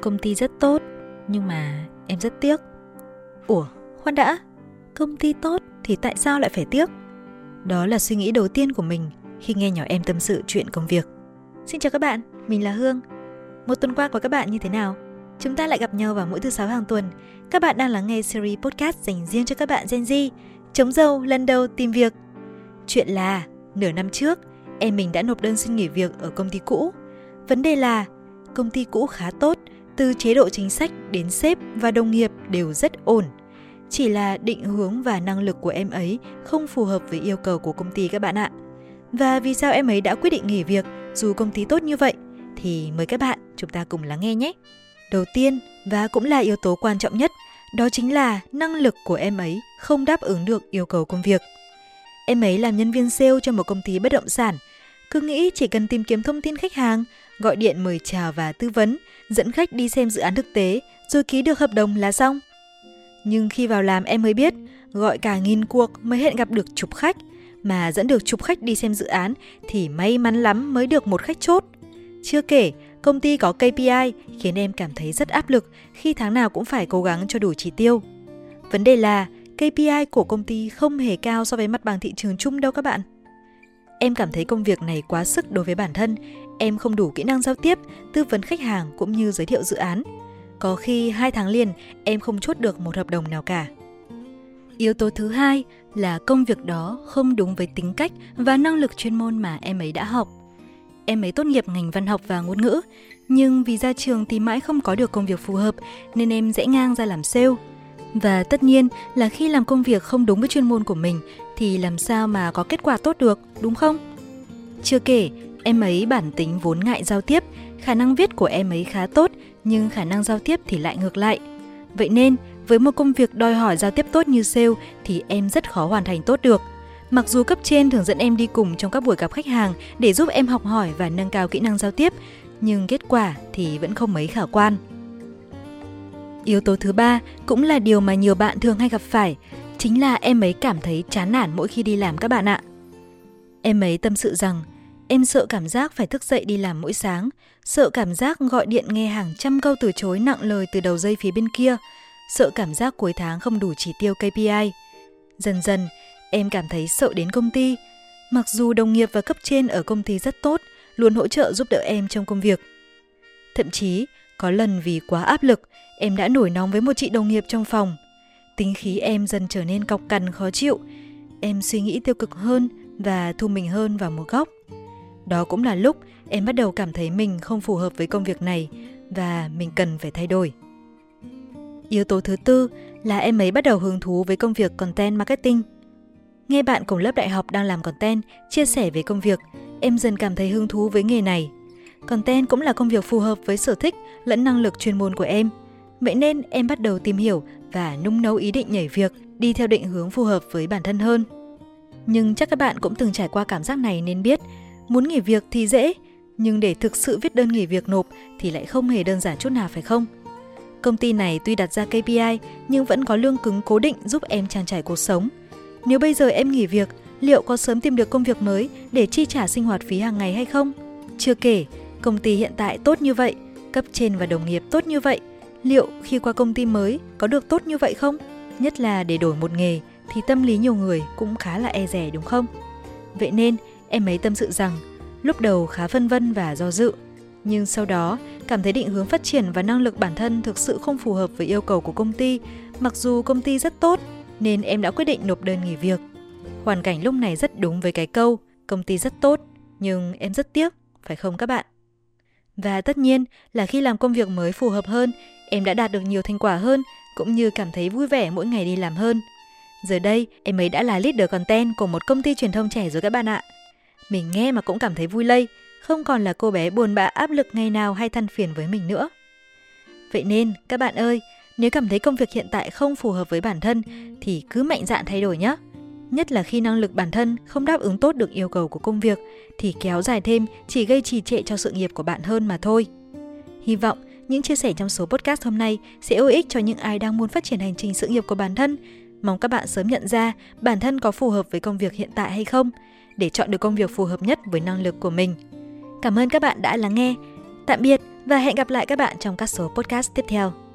Công ty rất tốt, nhưng mà em rất tiếc. Ủa, khoan đã, công ty tốt thì tại sao lại phải tiếc? Đó là suy nghĩ đầu tiên của mình khi nghe nhỏ em tâm sự chuyện công việc. Xin chào các bạn, mình là Hương. Một tuần qua của các bạn như thế nào? Chúng ta lại gặp nhau vào mỗi thứ sáu hàng tuần. Các bạn đang lắng nghe series podcast dành riêng cho các bạn Gen Z, chống dâu lần đầu tìm việc. Chuyện là, nửa năm trước, em mình đã nộp đơn xin nghỉ việc ở công ty cũ. Vấn đề là, công ty cũ khá tốt, từ chế độ chính sách đến sếp và đồng nghiệp đều rất ổn. Chỉ là định hướng và năng lực của em ấy không phù hợp với yêu cầu của công ty các bạn ạ. Và vì sao em ấy đã quyết định nghỉ việc dù công ty tốt như vậy? Thì mời các bạn chúng ta cùng lắng nghe nhé. Đầu tiên và cũng là yếu tố quan trọng nhất, đó chính là năng lực của em ấy không đáp ứng được yêu cầu công việc. Em ấy làm nhân viên sale cho một công ty bất động sản, cứ nghĩ chỉ cần tìm kiếm thông tin khách hàng, gọi điện mời chào và tư vấn, dẫn khách đi xem dự án thực tế, rồi ký được hợp đồng là xong. Nhưng khi vào làm em mới biết, gọi cả nghìn cuộc mới hẹn gặp được chục khách, mà dẫn được chục khách đi xem dự án thì may mắn lắm mới được một khách chốt. Chưa kể, công ty có KPI khiến em cảm thấy rất áp lực khi tháng nào cũng phải cố gắng cho đủ chỉ tiêu. Vấn đề là KPI của công ty không hề cao so với mặt bằng thị trường chung đâu các bạn. Em cảm thấy công việc này quá sức đối với bản thân, em không đủ kỹ năng giao tiếp, tư vấn khách hàng cũng như giới thiệu dự án. Có khi hai tháng liền em không chốt được một hợp đồng nào cả. Yếu tố thứ hai là công việc đó không đúng với tính cách và năng lực chuyên môn mà em ấy đã học. Em ấy tốt nghiệp ngành văn học và ngôn ngữ, nhưng vì ra trường thì mãi không có được công việc phù hợp nên em rẽ ngang ra làm sale. Và tất nhiên là khi làm công việc không đúng với chuyên môn của mình thì làm sao mà có kết quả tốt được, đúng không? Chưa kể, em ấy bản tính vốn ngại giao tiếp, khả năng viết của em ấy khá tốt nhưng khả năng giao tiếp thì lại ngược lại. Vậy nên, với một công việc đòi hỏi giao tiếp tốt như sale thì em rất khó hoàn thành tốt được. Mặc dù cấp trên thường dẫn em đi cùng trong các buổi gặp khách hàng để giúp em học hỏi và nâng cao kỹ năng giao tiếp, nhưng kết quả thì vẫn không mấy khả quan. Yếu tố thứ ba cũng là điều mà nhiều bạn thường hay gặp phải, chính là em ấy cảm thấy chán nản mỗi khi đi làm các bạn ạ. Em ấy tâm sự rằng em sợ cảm giác phải thức dậy đi làm mỗi sáng, sợ cảm giác gọi điện nghe hàng trăm câu từ chối nặng lời từ đầu dây phía bên kia, sợ cảm giác cuối tháng không đủ chỉ tiêu KPI. Dần dần, em cảm thấy sợ đến công ty, mặc dù đồng nghiệp và cấp trên ở công ty rất tốt, luôn hỗ trợ giúp đỡ em trong công việc. Thậm chí, có lần vì quá áp lực, em đã nổi nóng với một chị đồng nghiệp trong phòng. Tính khí em dần trở nên cọc cằn khó chịu. Em suy nghĩ tiêu cực hơn và thu mình hơn vào một góc. Đó cũng là lúc em bắt đầu cảm thấy mình không phù hợp với công việc này và mình cần phải thay đổi. Yếu tố thứ tư là em ấy bắt đầu hứng thú với công việc content marketing. Nghe bạn cùng lớp đại học đang làm content, chia sẻ về công việc, em dần cảm thấy hứng thú với nghề này. Content cũng là công việc phù hợp với sở thích lẫn năng lực chuyên môn của em. Vậy nên em bắt đầu tìm hiểu và nung nấu ý định nhảy việc, đi theo định hướng phù hợp với bản thân hơn. Nhưng chắc các bạn cũng từng trải qua cảm giác này nên biết, muốn nghỉ việc thì dễ, nhưng để thực sự viết đơn nghỉ việc nộp thì lại không hề đơn giản chút nào phải không? Công ty này tuy đặt ra KPI nhưng vẫn có lương cứng cố định giúp em trang trải cuộc sống. Nếu bây giờ em nghỉ việc, liệu có sớm tìm được công việc mới để chi trả sinh hoạt phí hàng ngày hay không? Chưa kể, công ty hiện tại tốt như vậy, cấp trên và đồng nghiệp tốt như vậy, liệu khi qua công ty mới có được tốt như vậy không? Nhất là để đổi một nghề thì tâm lý nhiều người cũng khá là e rẻ đúng không? Vậy nên, em ấy tâm sự rằng lúc đầu khá phân vân và do dự, nhưng sau đó cảm thấy định hướng phát triển và năng lực bản thân thực sự không phù hợp với yêu cầu của công ty, mặc dù công ty rất tốt nên em đã quyết định nộp đơn nghỉ việc. Hoàn cảnh lúc này rất đúng với cái câu công ty rất tốt, nhưng em rất tiếc, phải không các bạn? Và tất nhiên là khi làm công việc mới phù hợp hơn, em đã đạt được nhiều thành quả hơn, cũng như cảm thấy vui vẻ mỗi ngày đi làm hơn. Giờ đây, em ấy đã là leader content của một công ty truyền thông trẻ rồi các bạn ạ. Mình nghe mà cũng cảm thấy vui lây, không còn là cô bé buồn bã áp lực ngày nào hay than phiền với mình nữa. Vậy nên, các bạn ơi, nếu cảm thấy công việc hiện tại không phù hợp với bản thân thì cứ mạnh dạn thay đổi nhé. Nhất là khi năng lực bản thân không đáp ứng tốt được yêu cầu của công việc thì kéo dài thêm chỉ gây trì trệ cho sự nghiệp của bạn hơn mà thôi. Hy vọng những chia sẻ trong số podcast hôm nay sẽ hữu ích cho những ai đang muốn phát triển hành trình sự nghiệp của bản thân. Mong các bạn sớm nhận ra bản thân có phù hợp với công việc hiện tại hay không, để chọn được công việc phù hợp nhất với năng lực của mình. Cảm ơn các bạn đã lắng nghe. Tạm biệt Và hẹn gặp lại các bạn trong các số podcast tiếp theo.